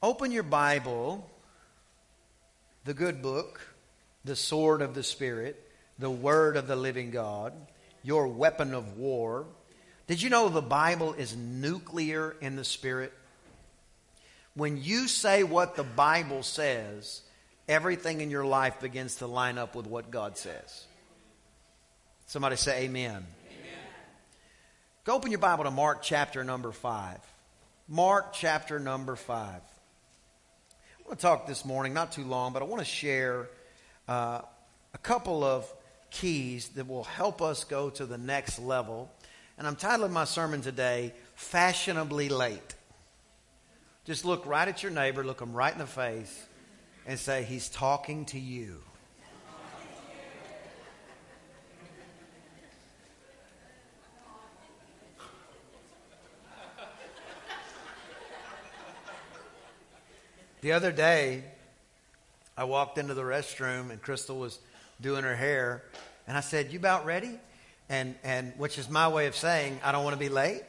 Open your Bible, the good book, the sword of the Spirit, the Word of the living God, your weapon of war. Did you know the Bible is nuclear in the Spirit? When you say what the Bible says, everything in your life begins to line up with what God says. Somebody say amen. amen. Go open your Bible to Mark chapter number 5. Mark chapter number 5. I want to talk this morning, not too long, but I want to share uh, a couple of keys that will help us go to the next level. And I'm titling my sermon today, Fashionably Late. Just look right at your neighbor, look him right in the face, and say, He's talking to you. The other day, I walked into the restroom and Crystal was doing her hair, and I said, "You about ready?" And and which is my way of saying I don't want to be late.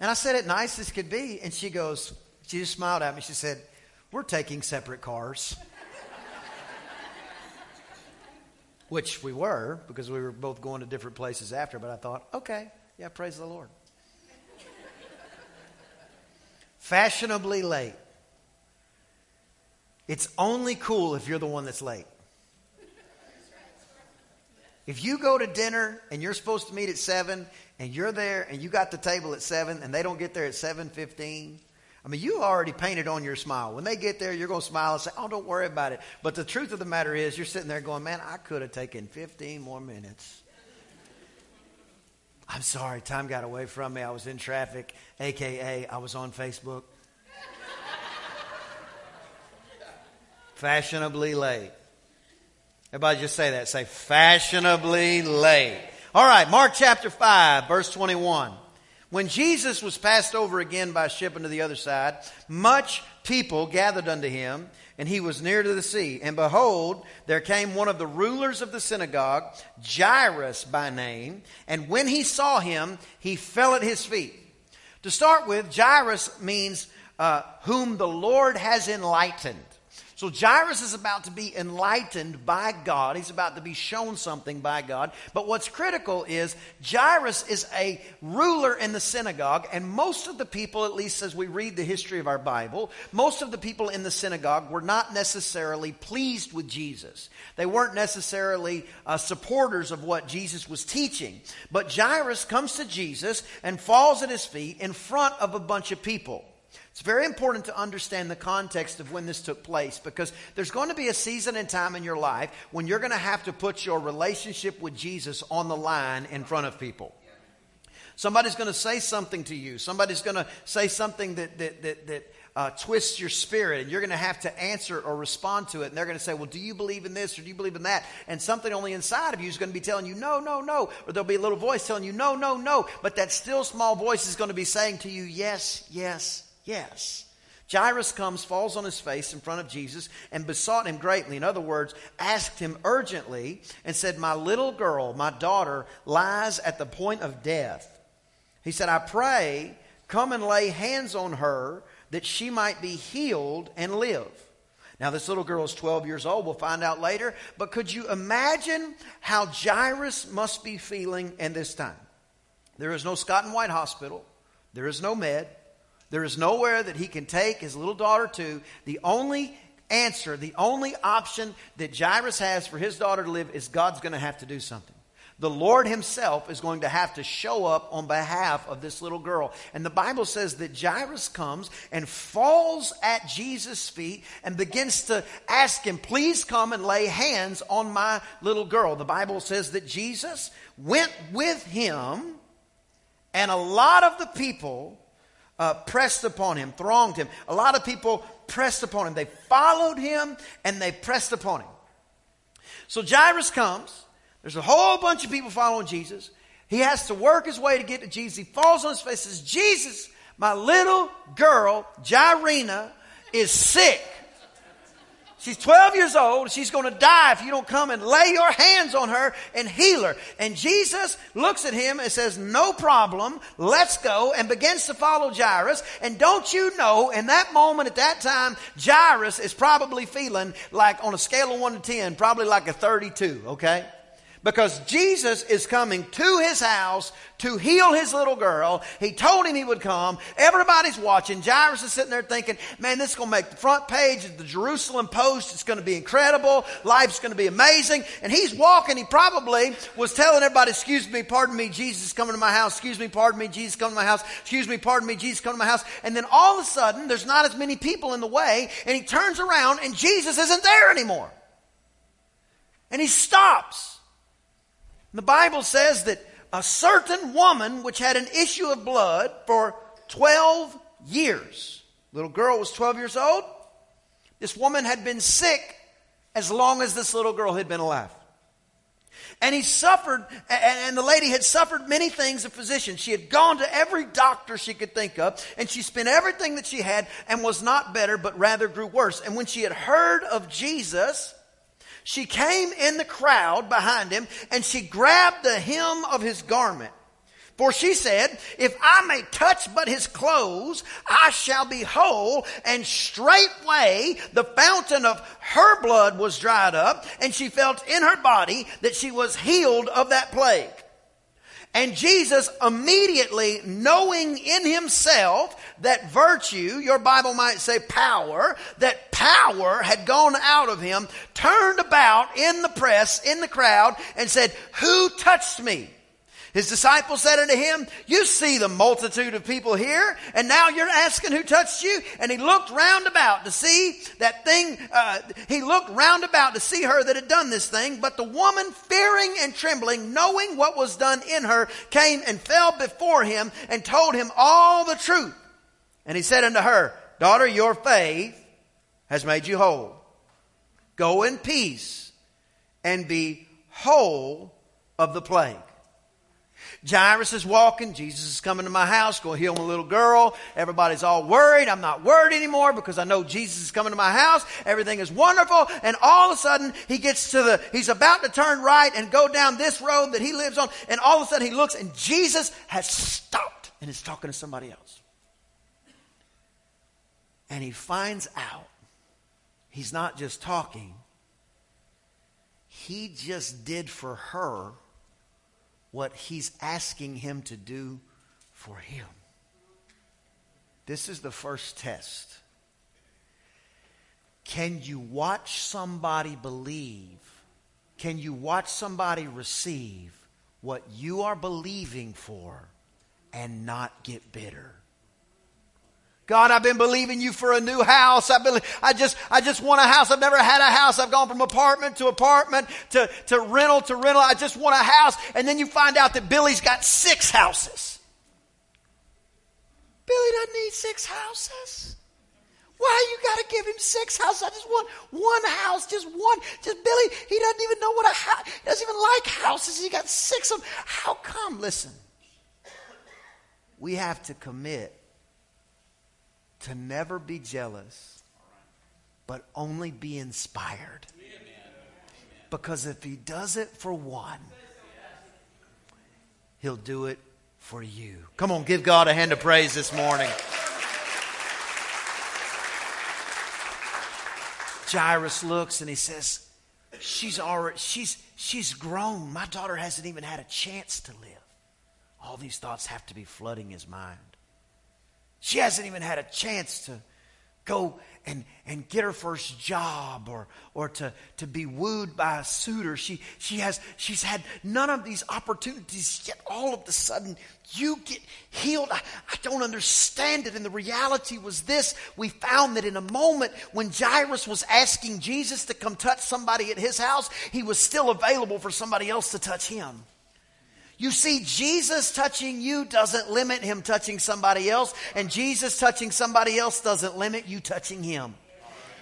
And I said it nice as could be, and she goes, she just smiled at me. She said, "We're taking separate cars." which we were because we were both going to different places after. But I thought, okay, yeah, praise the Lord. Fashionably late. It's only cool if you're the one that's late. If you go to dinner and you're supposed to meet at 7 and you're there and you got the table at 7 and they don't get there at 7:15, I mean, you already painted on your smile. When they get there, you're going to smile and say, "Oh, don't worry about it." But the truth of the matter is, you're sitting there going, "Man, I could have taken 15 more minutes." I'm sorry, time got away from me. I was in traffic, aka I was on Facebook. Fashionably late. Everybody just say that. Say fashionably late. All right, Mark chapter 5, verse 21. When Jesus was passed over again by ship unto the other side, much people gathered unto him, and he was near to the sea. And behold, there came one of the rulers of the synagogue, Jairus by name, and when he saw him, he fell at his feet. To start with, Jairus means uh, whom the Lord has enlightened. So Jairus is about to be enlightened by God. He's about to be shown something by God. But what's critical is Jairus is a ruler in the synagogue, and most of the people, at least as we read the history of our Bible, most of the people in the synagogue were not necessarily pleased with Jesus. They weren't necessarily uh, supporters of what Jesus was teaching. But Jairus comes to Jesus and falls at his feet in front of a bunch of people. It's very important to understand the context of when this took place because there's going to be a season and time in your life when you're going to have to put your relationship with Jesus on the line in front of people. Somebody's going to say something to you. Somebody's going to say something that, that, that, that uh, twists your spirit, and you're going to have to answer or respond to it. And they're going to say, Well, do you believe in this or do you believe in that? And something only inside of you is going to be telling you, No, no, no. Or there'll be a little voice telling you, No, no, no. But that still small voice is going to be saying to you, Yes, yes, Yes. Jairus comes, falls on his face in front of Jesus, and besought him greatly. In other words, asked him urgently and said, My little girl, my daughter, lies at the point of death. He said, I pray, come and lay hands on her that she might be healed and live. Now, this little girl is 12 years old. We'll find out later. But could you imagine how Jairus must be feeling in this time? There is no Scott and White Hospital, there is no med. There is nowhere that he can take his little daughter to. The only answer, the only option that Jairus has for his daughter to live is God's going to have to do something. The Lord Himself is going to have to show up on behalf of this little girl. And the Bible says that Jairus comes and falls at Jesus' feet and begins to ask him, Please come and lay hands on my little girl. The Bible says that Jesus went with him, and a lot of the people uh, pressed upon him, thronged him. A lot of people pressed upon him. They followed him and they pressed upon him. So Jairus comes. There's a whole bunch of people following Jesus. He has to work his way to get to Jesus. He falls on his face says, Jesus, my little girl, Jairina, is sick. She's 12 years old. She's going to die if you don't come and lay your hands on her and heal her. And Jesus looks at him and says, no problem. Let's go and begins to follow Jairus. And don't you know, in that moment, at that time, Jairus is probably feeling like on a scale of 1 to 10, probably like a 32, okay? Because Jesus is coming to his house to heal his little girl. He told him he would come. Everybody's watching. Jairus is sitting there thinking, man, this is going to make the front page of the Jerusalem Post. It's going to be incredible. Life's going to be amazing. And he's walking. He probably was telling everybody, excuse me, pardon me, Jesus is coming to my house. Excuse me, pardon me, Jesus coming to my house. Excuse me, pardon me, Jesus coming to my house. And then all of a sudden, there's not as many people in the way. And he turns around and Jesus isn't there anymore. And he stops. The Bible says that a certain woman which had an issue of blood for 12 years. Little girl was 12 years old. This woman had been sick as long as this little girl had been alive. And he suffered, and the lady had suffered many things of physician. She had gone to every doctor she could think of, and she spent everything that she had and was not better, but rather grew worse. And when she had heard of Jesus, she came in the crowd behind him and she grabbed the hem of his garment. For she said, If I may touch but his clothes, I shall be whole. And straightway the fountain of her blood was dried up, and she felt in her body that she was healed of that plague. And Jesus immediately knowing in himself that virtue, your Bible might say power, that power had gone out of him, turned about in the press, in the crowd, and said, Who touched me? His disciples said unto him, You see the multitude of people here, and now you're asking who touched you? And he looked round about to see that thing. Uh, he looked round about to see her that had done this thing. But the woman, fearing and trembling, knowing what was done in her, came and fell before him and told him all the truth. And he said unto her, Daughter, your faith has made you whole. Go in peace and be whole of the plague. Jairus is walking. Jesus is coming to my house, going to heal my little girl. Everybody's all worried. I'm not worried anymore because I know Jesus is coming to my house. Everything is wonderful. And all of a sudden, he gets to the, he's about to turn right and go down this road that he lives on. And all of a sudden, he looks and Jesus has stopped and is talking to somebody else. And he finds out he's not just talking, he just did for her what he's asking him to do for him. This is the first test. Can you watch somebody believe? Can you watch somebody receive what you are believing for and not get bitter? God, I've been believing you for a new house. I believe, I just, I just want a house. I've never had a house. I've gone from apartment to apartment to, to rental to rental. I just want a house. And then you find out that Billy's got six houses. Billy doesn't need six houses. Why you got to give him six houses? I just want one house, just one. Just Billy, he doesn't even know what a house. He doesn't even like houses. He got six of them. How come? Listen, we have to commit to never be jealous, but only be inspired. Because if he does it for one, he'll do it for you. Come on, give God a hand of praise this morning. Jairus looks and he says, She's already she's she's grown. My daughter hasn't even had a chance to live. All these thoughts have to be flooding his mind. She hasn't even had a chance to go and, and get her first job or, or to, to be wooed by a suitor. She, she has, she's had none of these opportunities, yet all of a sudden you get healed. I, I don't understand it. And the reality was this we found that in a moment when Jairus was asking Jesus to come touch somebody at his house, he was still available for somebody else to touch him. You see, Jesus touching you doesn't limit him touching somebody else, and Jesus touching somebody else doesn't limit you touching him.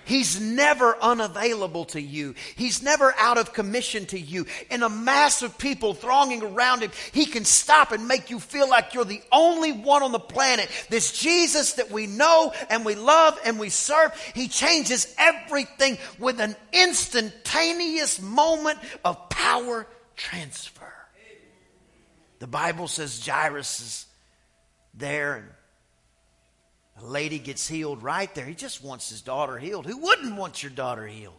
He's never unavailable to you. He's never out of commission to you. In a mass of people thronging around him, he can stop and make you feel like you're the only one on the planet. This Jesus that we know and we love and we serve, he changes everything with an instantaneous moment of power transfer. The Bible says Jairus is there and a lady gets healed right there. He just wants his daughter healed. Who wouldn't want your daughter healed?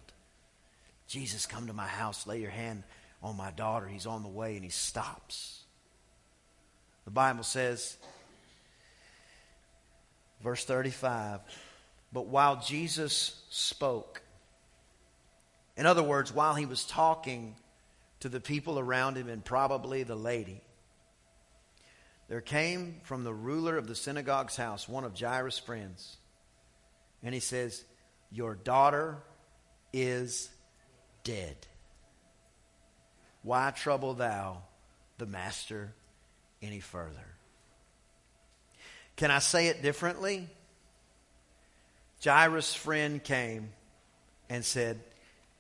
Jesus, come to my house, lay your hand on my daughter. He's on the way and he stops. The Bible says, verse 35, but while Jesus spoke, in other words, while he was talking to the people around him and probably the lady, there came from the ruler of the synagogue's house one of Jairus' friends. And he says, Your daughter is dead. Why trouble thou the master any further? Can I say it differently? Jairus' friend came and said,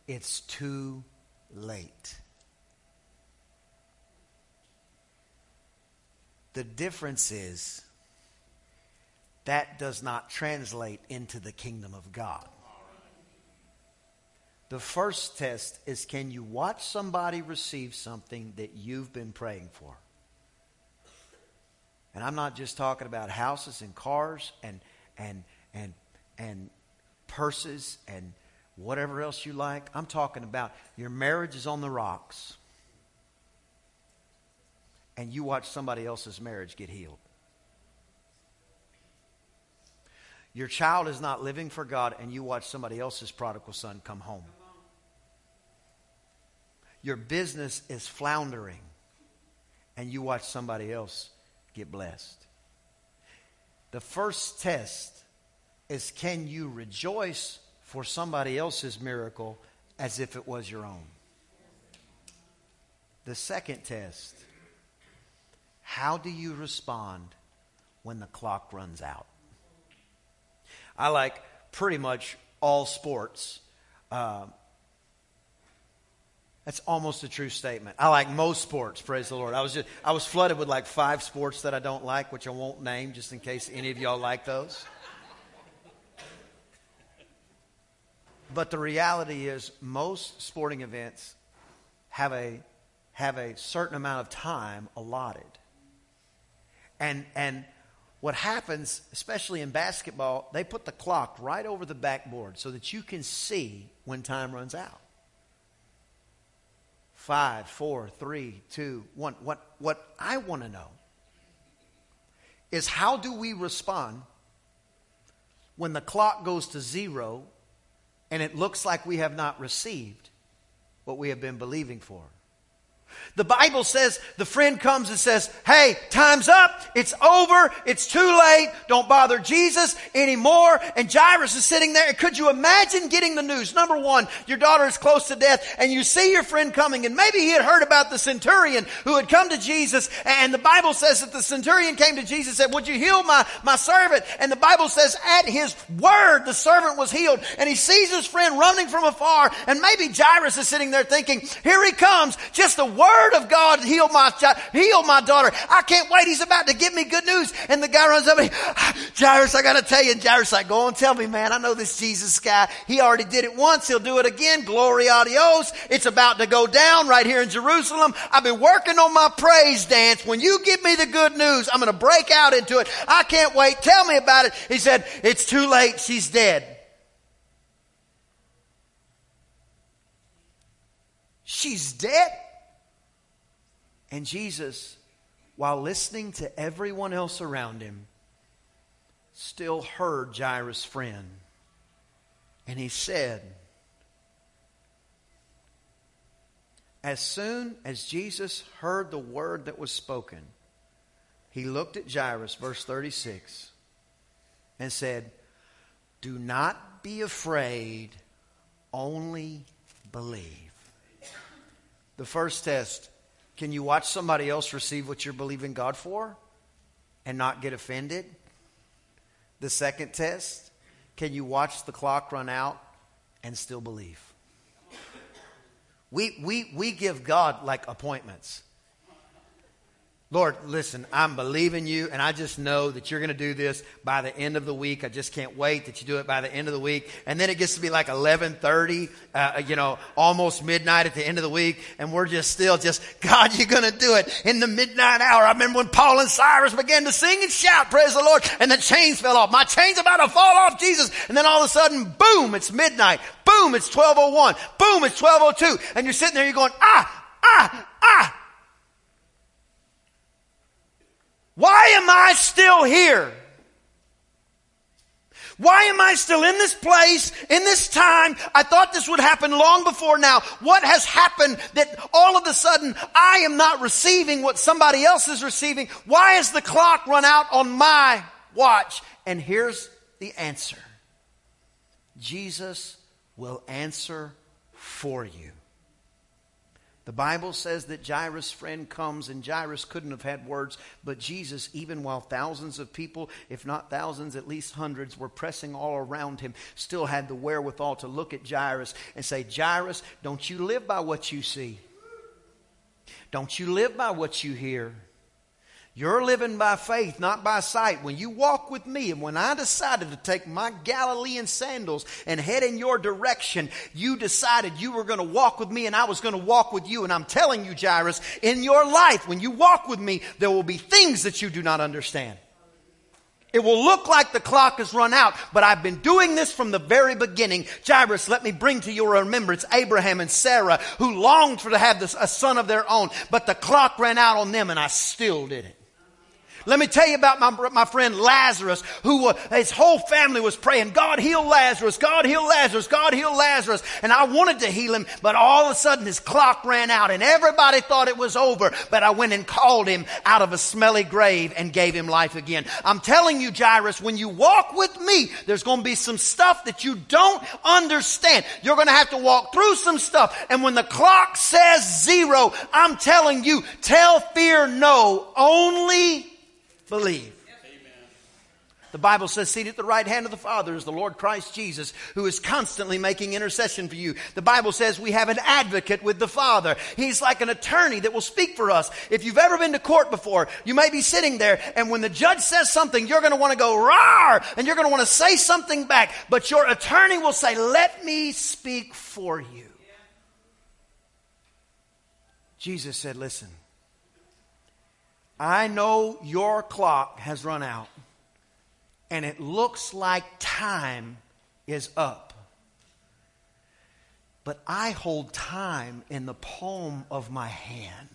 It's too late. The difference is that does not translate into the kingdom of God. The first test is can you watch somebody receive something that you've been praying for? And I'm not just talking about houses and cars and and and and purses and whatever else you like. I'm talking about your marriage is on the rocks and you watch somebody else's marriage get healed. Your child is not living for God, and you watch somebody else's prodigal son come home. Your business is floundering, and you watch somebody else get blessed. The first test is can you rejoice for somebody else's miracle as if it was your own? The second test how do you respond when the clock runs out? I like pretty much all sports. Uh, that's almost a true statement. I like most sports, praise the Lord. I was just I was flooded with like five sports that I don't like, which I won't name just in case any of y'all like those. But the reality is most sporting events have a have a certain amount of time allotted. And, and what happens, especially in basketball, they put the clock right over the backboard so that you can see when time runs out. Five, four, three, two, one. What, what I want to know is how do we respond when the clock goes to zero and it looks like we have not received what we have been believing for? The Bible says the friend comes and says, Hey, time's up. It's over. It's too late. Don't bother Jesus anymore. And Jairus is sitting there. Could you imagine getting the news? Number one, your daughter is close to death and you see your friend coming and maybe he had heard about the centurion who had come to Jesus. And the Bible says that the centurion came to Jesus and said, Would you heal my, my servant? And the Bible says at his word, the servant was healed. And he sees his friend running from afar. And maybe Jairus is sitting there thinking, Here he comes. Just a word of God heal my child, heal my daughter. I can't wait. He's about to give me good news. And the guy runs up and Jairus, I gotta tell you. And Jairus like, go and tell me, man. I know this Jesus guy. He already did it once. He'll do it again. Glory adios. It's about to go down right here in Jerusalem. I've been working on my praise dance. When you give me the good news, I'm gonna break out into it. I can't wait. Tell me about it. He said, it's too late. She's dead. She's dead. And Jesus, while listening to everyone else around him, still heard Jairus' friend. And he said, As soon as Jesus heard the word that was spoken, he looked at Jairus, verse 36, and said, Do not be afraid, only believe. The first test Can you watch somebody else receive what you're believing God for and not get offended? The second test, can you watch the clock run out and still believe? We, we, we give God like appointments. Lord, listen, I'm believing you, and I just know that you're going to do this by the end of the week. I just can't wait that you do it by the end of the week. And then it gets to be like 11:30, uh, you know, almost midnight at the end of the week, and we're just still just, God, you're going to do it in the midnight hour. I remember when Paul and Silas began to sing and shout, "Praise the Lord!" and the chains fell off. My chains about to fall off, Jesus. And then all of a sudden, boom! It's midnight. Boom! It's 12:01. Boom! It's 12:02, and you're sitting there, you're going, ah, ah, ah. Why am I still here? Why am I still in this place, in this time? I thought this would happen long before now. What has happened that all of a sudden I am not receiving what somebody else is receiving? Why has the clock run out on my watch? And here's the answer Jesus will answer for you. The Bible says that Jairus' friend comes, and Jairus couldn't have had words, but Jesus, even while thousands of people, if not thousands, at least hundreds, were pressing all around him, still had the wherewithal to look at Jairus and say, Jairus, don't you live by what you see. Don't you live by what you hear. You're living by faith, not by sight. When you walk with me, and when I decided to take my Galilean sandals and head in your direction, you decided you were going to walk with me and I was going to walk with you. And I'm telling you, Jairus, in your life, when you walk with me, there will be things that you do not understand. It will look like the clock has run out, but I've been doing this from the very beginning. Jairus, let me bring to your remembrance Abraham and Sarah who longed for to have this, a son of their own, but the clock ran out on them and I still did it. Let me tell you about my, my friend Lazarus, who uh, his whole family was praying, God heal Lazarus, God heal Lazarus, God heal Lazarus. And I wanted to heal him, but all of a sudden his clock ran out and everybody thought it was over. But I went and called him out of a smelly grave and gave him life again. I'm telling you, Jairus, when you walk with me, there's going to be some stuff that you don't understand. You're going to have to walk through some stuff. And when the clock says zero, I'm telling you, tell fear no. Only believe. The Bible says, seated at the right hand of the Father is the Lord Christ Jesus, who is constantly making intercession for you. The Bible says we have an advocate with the Father. He's like an attorney that will speak for us. If you've ever been to court before, you may be sitting there, and when the judge says something, you're going to want to go rawr, and you're going to want to say something back, but your attorney will say, let me speak for you. Jesus said, listen, I know your clock has run out and it looks like time is up. But I hold time in the palm of my hand.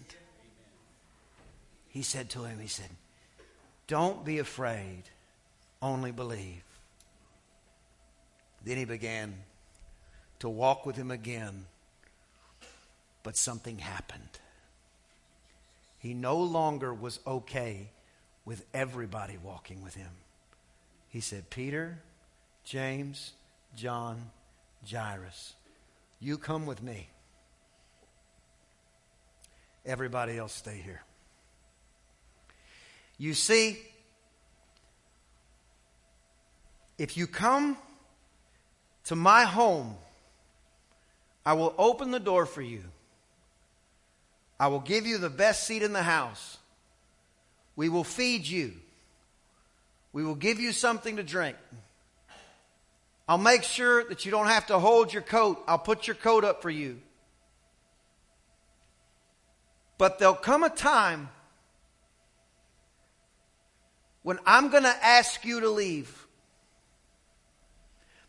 He said to him, He said, Don't be afraid, only believe. Then he began to walk with him again, but something happened. He no longer was okay with everybody walking with him. He said, Peter, James, John, Jairus, you come with me. Everybody else stay here. You see, if you come to my home, I will open the door for you. I will give you the best seat in the house. We will feed you. We will give you something to drink. I'll make sure that you don't have to hold your coat. I'll put your coat up for you. But there'll come a time when I'm going to ask you to leave.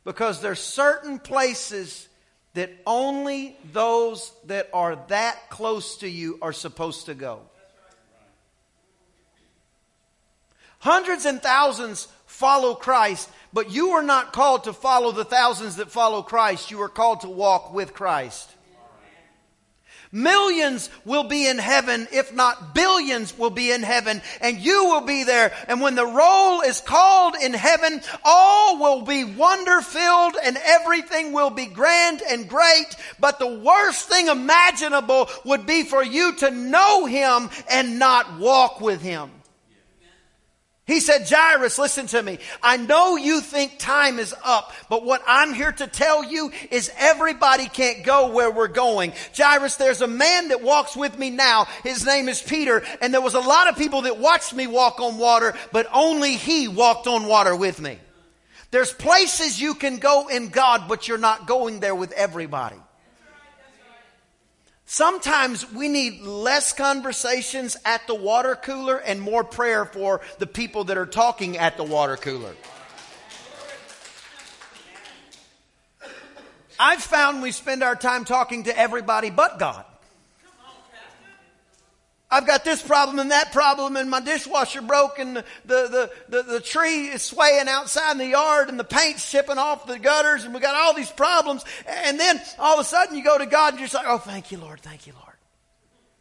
Because there's certain places that only those that are that close to you are supposed to go. Hundreds and thousands follow Christ, but you are not called to follow the thousands that follow Christ. You are called to walk with Christ. Millions will be in heaven, if not billions will be in heaven, and you will be there. And when the roll is called in heaven, all will be wonder filled and everything will be grand and great. But the worst thing imaginable would be for you to know him and not walk with him. He said, Jairus, listen to me. I know you think time is up, but what I'm here to tell you is everybody can't go where we're going. Jairus, there's a man that walks with me now. His name is Peter, and there was a lot of people that watched me walk on water, but only he walked on water with me. There's places you can go in God, but you're not going there with everybody. Sometimes we need less conversations at the water cooler and more prayer for the people that are talking at the water cooler. I've found we spend our time talking to everybody but God. I've got this problem and that problem, and my dishwasher broke, and the, the, the, the, tree is swaying outside in the yard, and the paint's chipping off the gutters, and we got all these problems. And then all of a sudden you go to God and you're just like, oh, thank you, Lord, thank you, Lord.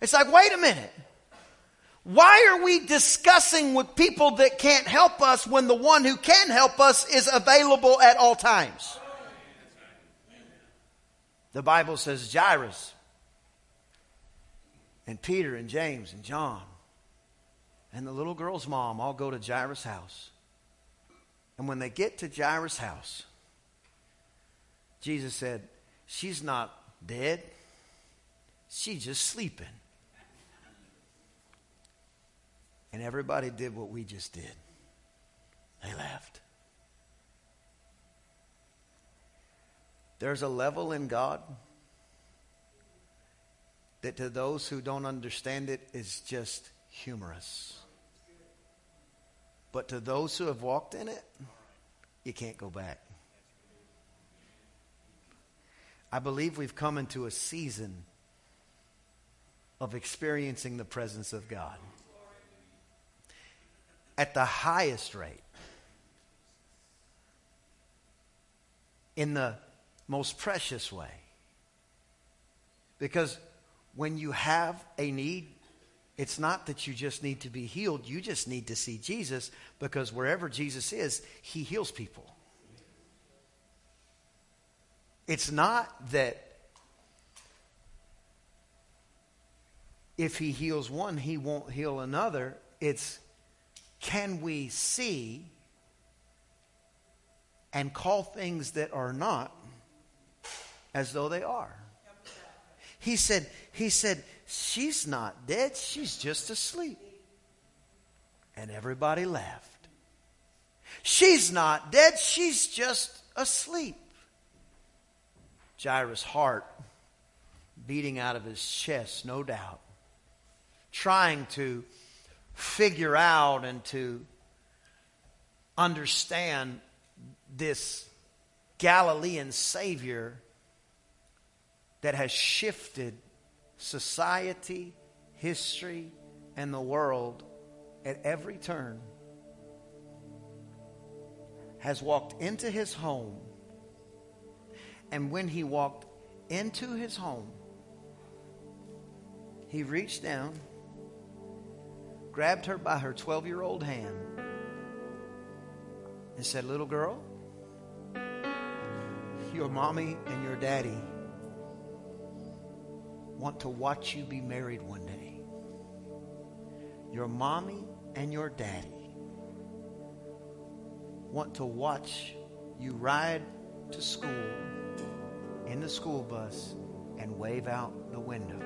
It's like, wait a minute. Why are we discussing with people that can't help us when the one who can help us is available at all times? The Bible says Jairus and Peter and James and John and the little girl's mom all go to Jairus' house. And when they get to Jairus' house, Jesus said, She's not dead, she's just sleeping. And everybody did what we just did. They left. There's a level in God that to those who don't understand it is just humorous. But to those who have walked in it, you can't go back. I believe we've come into a season of experiencing the presence of God at the highest rate, in the most precious way. Because when you have a need, it's not that you just need to be healed, you just need to see Jesus because wherever Jesus is, he heals people. It's not that if he heals one, he won't heal another. It's can we see and call things that are not as though they are? He said, he said, she's not dead, she's just asleep. And everybody laughed. She's not dead, she's just asleep. Jairus' heart beating out of his chest, no doubt, trying to figure out and to understand this Galilean Savior that has shifted society, history, and the world at every turn, has walked into his home. And when he walked into his home, he reached down, grabbed her by her 12 year old hand, and said, Little girl, your mommy and your daddy want to watch you be married one day. Your mommy and your daddy want to watch you ride to school in the school bus and wave out the window.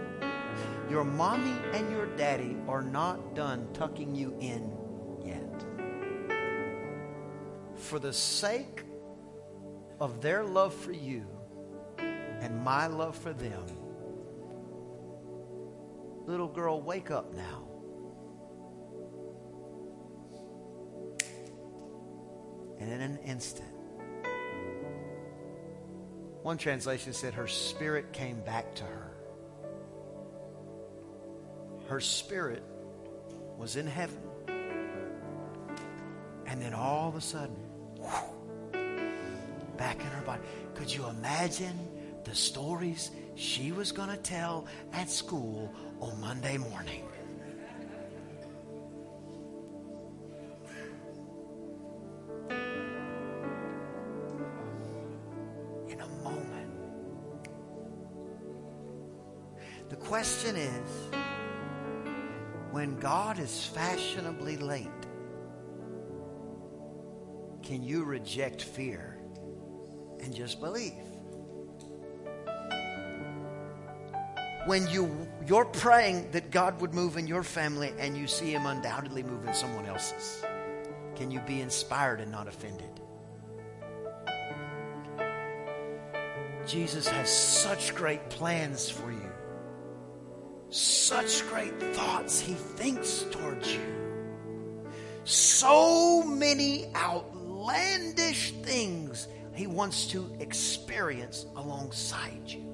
Your mommy and your daddy are not done tucking you in yet. For the sake of their love for you and my love for them, Little girl, wake up now. And in an instant, one translation said her spirit came back to her. Her spirit was in heaven. And then all of a sudden, whew, back in her body. Could you imagine the stories she was going to tell at school on Monday morning. In a moment. The question is when God is fashionably late, can you reject fear and just believe? When you you're praying that God would move in your family and you see him undoubtedly move in someone else's can you be inspired and not offended? Jesus has such great plans for you. Such great thoughts he thinks towards you. So many outlandish things he wants to experience alongside you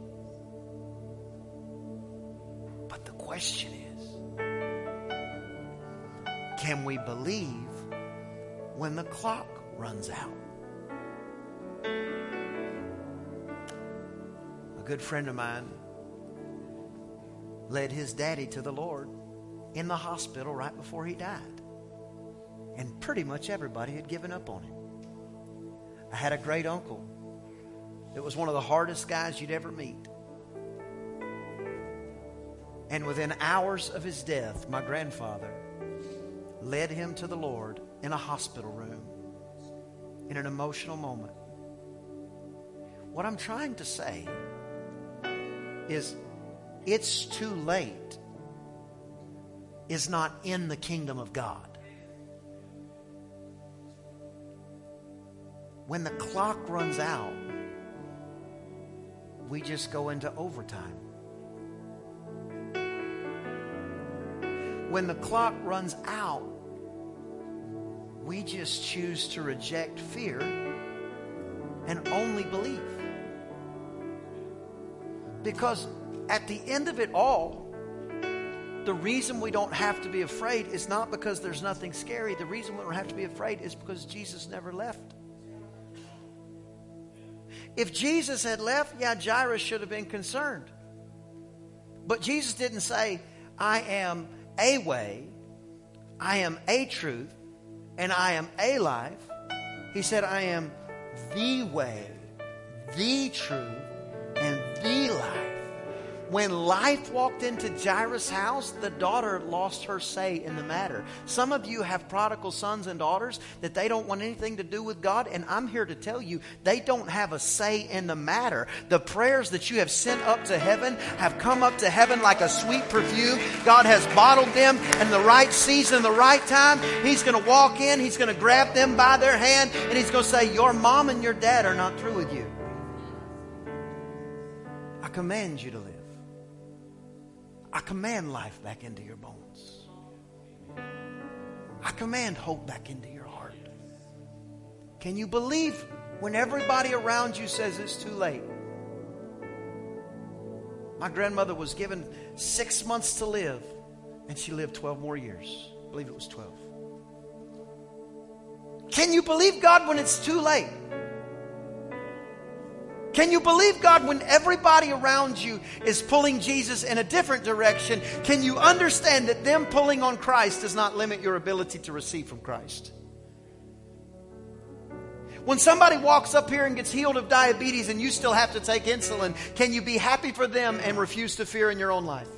question is can we believe when the clock runs out? A good friend of mine led his daddy to the Lord in the hospital right before he died. And pretty much everybody had given up on him. I had a great uncle that was one of the hardest guys you'd ever meet. And within hours of his death, my grandfather led him to the Lord in a hospital room in an emotional moment. What I'm trying to say is it's too late is not in the kingdom of God. When the clock runs out, we just go into overtime. When the clock runs out, we just choose to reject fear and only believe. Because at the end of it all, the reason we don't have to be afraid is not because there's nothing scary. The reason we don't have to be afraid is because Jesus never left. If Jesus had left, yeah, Jairus should have been concerned. But Jesus didn't say, I am a way, I am a truth, and I am a life. He said, I am the way, the truth. When life walked into Jairus' house, the daughter lost her say in the matter. Some of you have prodigal sons and daughters that they don't want anything to do with God, and I'm here to tell you they don't have a say in the matter. The prayers that you have sent up to heaven have come up to heaven like a sweet perfume. God has bottled them in the right season, the right time. He's going to walk in, He's going to grab them by their hand, and He's going to say, Your mom and your dad are not through with you. I command you to live. I command life back into your bones. I command hope back into your heart. Can you believe when everybody around you says it's too late? My grandmother was given six months to live, and she lived 12 more years. I believe it was 12. Can you believe God when it's too late? Can you believe God when everybody around you is pulling Jesus in a different direction? Can you understand that them pulling on Christ does not limit your ability to receive from Christ? When somebody walks up here and gets healed of diabetes and you still have to take insulin, can you be happy for them and refuse to fear in your own life?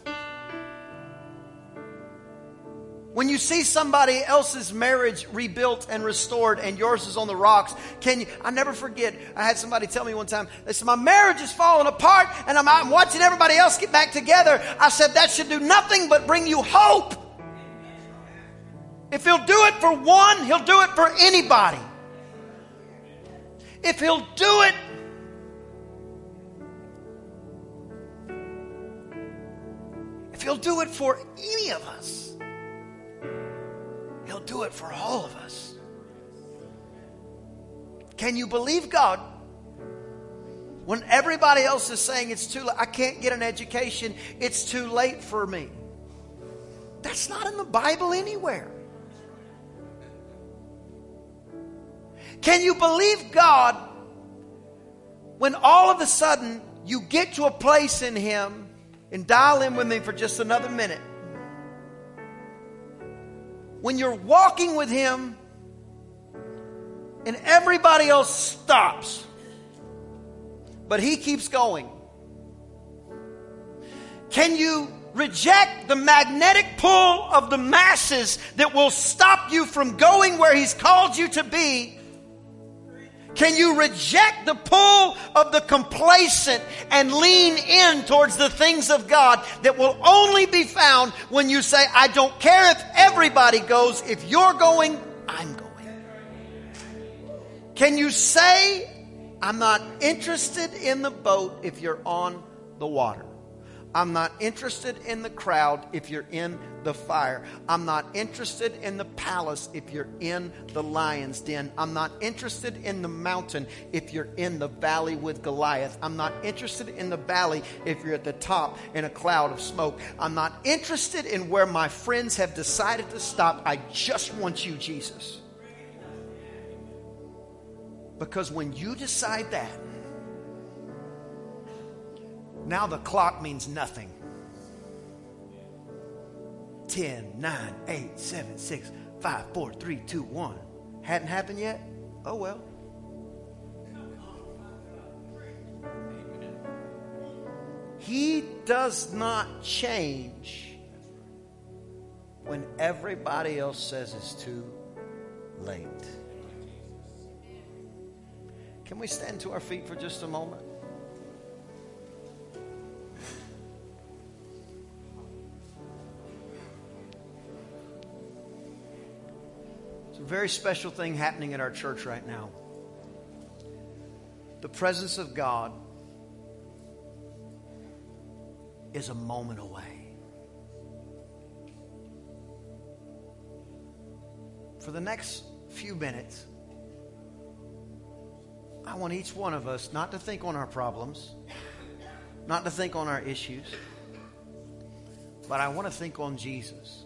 When you see somebody else's marriage rebuilt and restored and yours is on the rocks, can you? I never forget, I had somebody tell me one time, they said, My marriage is falling apart and I'm, I'm watching everybody else get back together. I said, That should do nothing but bring you hope. If he'll do it for one, he'll do it for anybody. If he'll do it if he'll do it for any of us, He'll do it for all of us. Can you believe God when everybody else is saying it's too late? I can't get an education. It's too late for me. That's not in the Bible anywhere. Can you believe God when all of a sudden you get to a place in Him, and dial in with me for just another minute. When you're walking with Him, and everybody else stops, but He keeps going. Can you reject the magnetic pull of the masses that will stop you from going where He's called you to be? Can you reject the pull of the complacent and lean in towards the things of God that will only be found when you say, I don't care if everybody goes, if you're going, I'm going? Can you say, I'm not interested in the boat if you're on the water? I'm not interested in the crowd if you're in the fire. I'm not interested in the palace if you're in the lion's den. I'm not interested in the mountain if you're in the valley with Goliath. I'm not interested in the valley if you're at the top in a cloud of smoke. I'm not interested in where my friends have decided to stop. I just want you, Jesus. Because when you decide that, now the clock means nothing. 10, 9, 8, 7, 6, 5, 4, 3, 2, 1. Hadn't happened yet? Oh well. He does not change when everybody else says it's too late. Can we stand to our feet for just a moment? Very special thing happening at our church right now. The presence of God is a moment away. For the next few minutes, I want each one of us not to think on our problems, not to think on our issues, but I want to think on Jesus,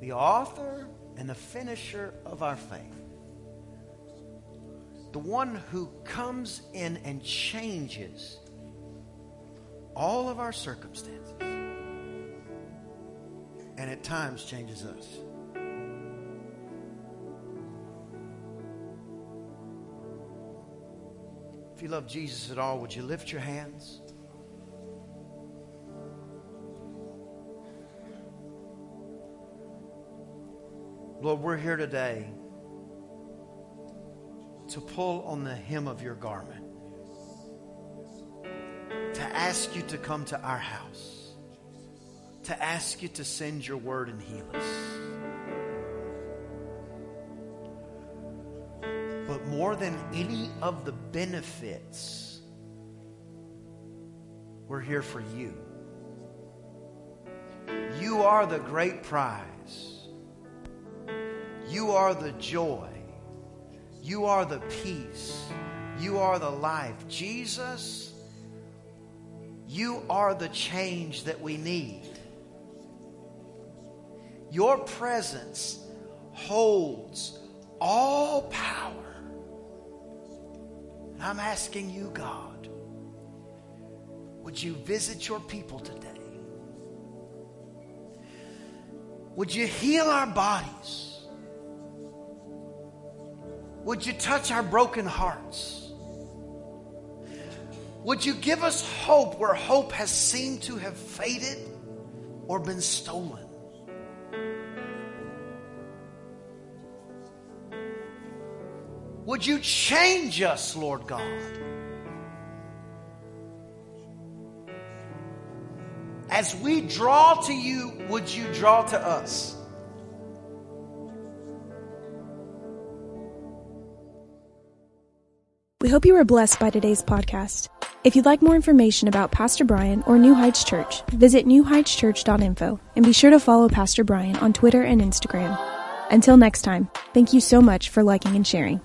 the author and the finisher of our faith. The one who comes in and changes all of our circumstances and at times changes us. If you love Jesus at all, would you lift your hands? Lord, we're here today to pull on the hem of your garment, to ask you to come to our house, to ask you to send your word and heal us. But more than any of the benefits, we're here for you. You are the great prize. You are the joy. You are the peace. You are the life. Jesus, you are the change that we need. Your presence holds all power. And I'm asking you, God, would you visit your people today? Would you heal our bodies? Would you touch our broken hearts? Would you give us hope where hope has seemed to have faded or been stolen? Would you change us, Lord God? As we draw to you, would you draw to us? We hope you were blessed by today's podcast. If you'd like more information about Pastor Brian or New Heights Church, visit newheightschurch.info and be sure to follow Pastor Brian on Twitter and Instagram. Until next time, thank you so much for liking and sharing.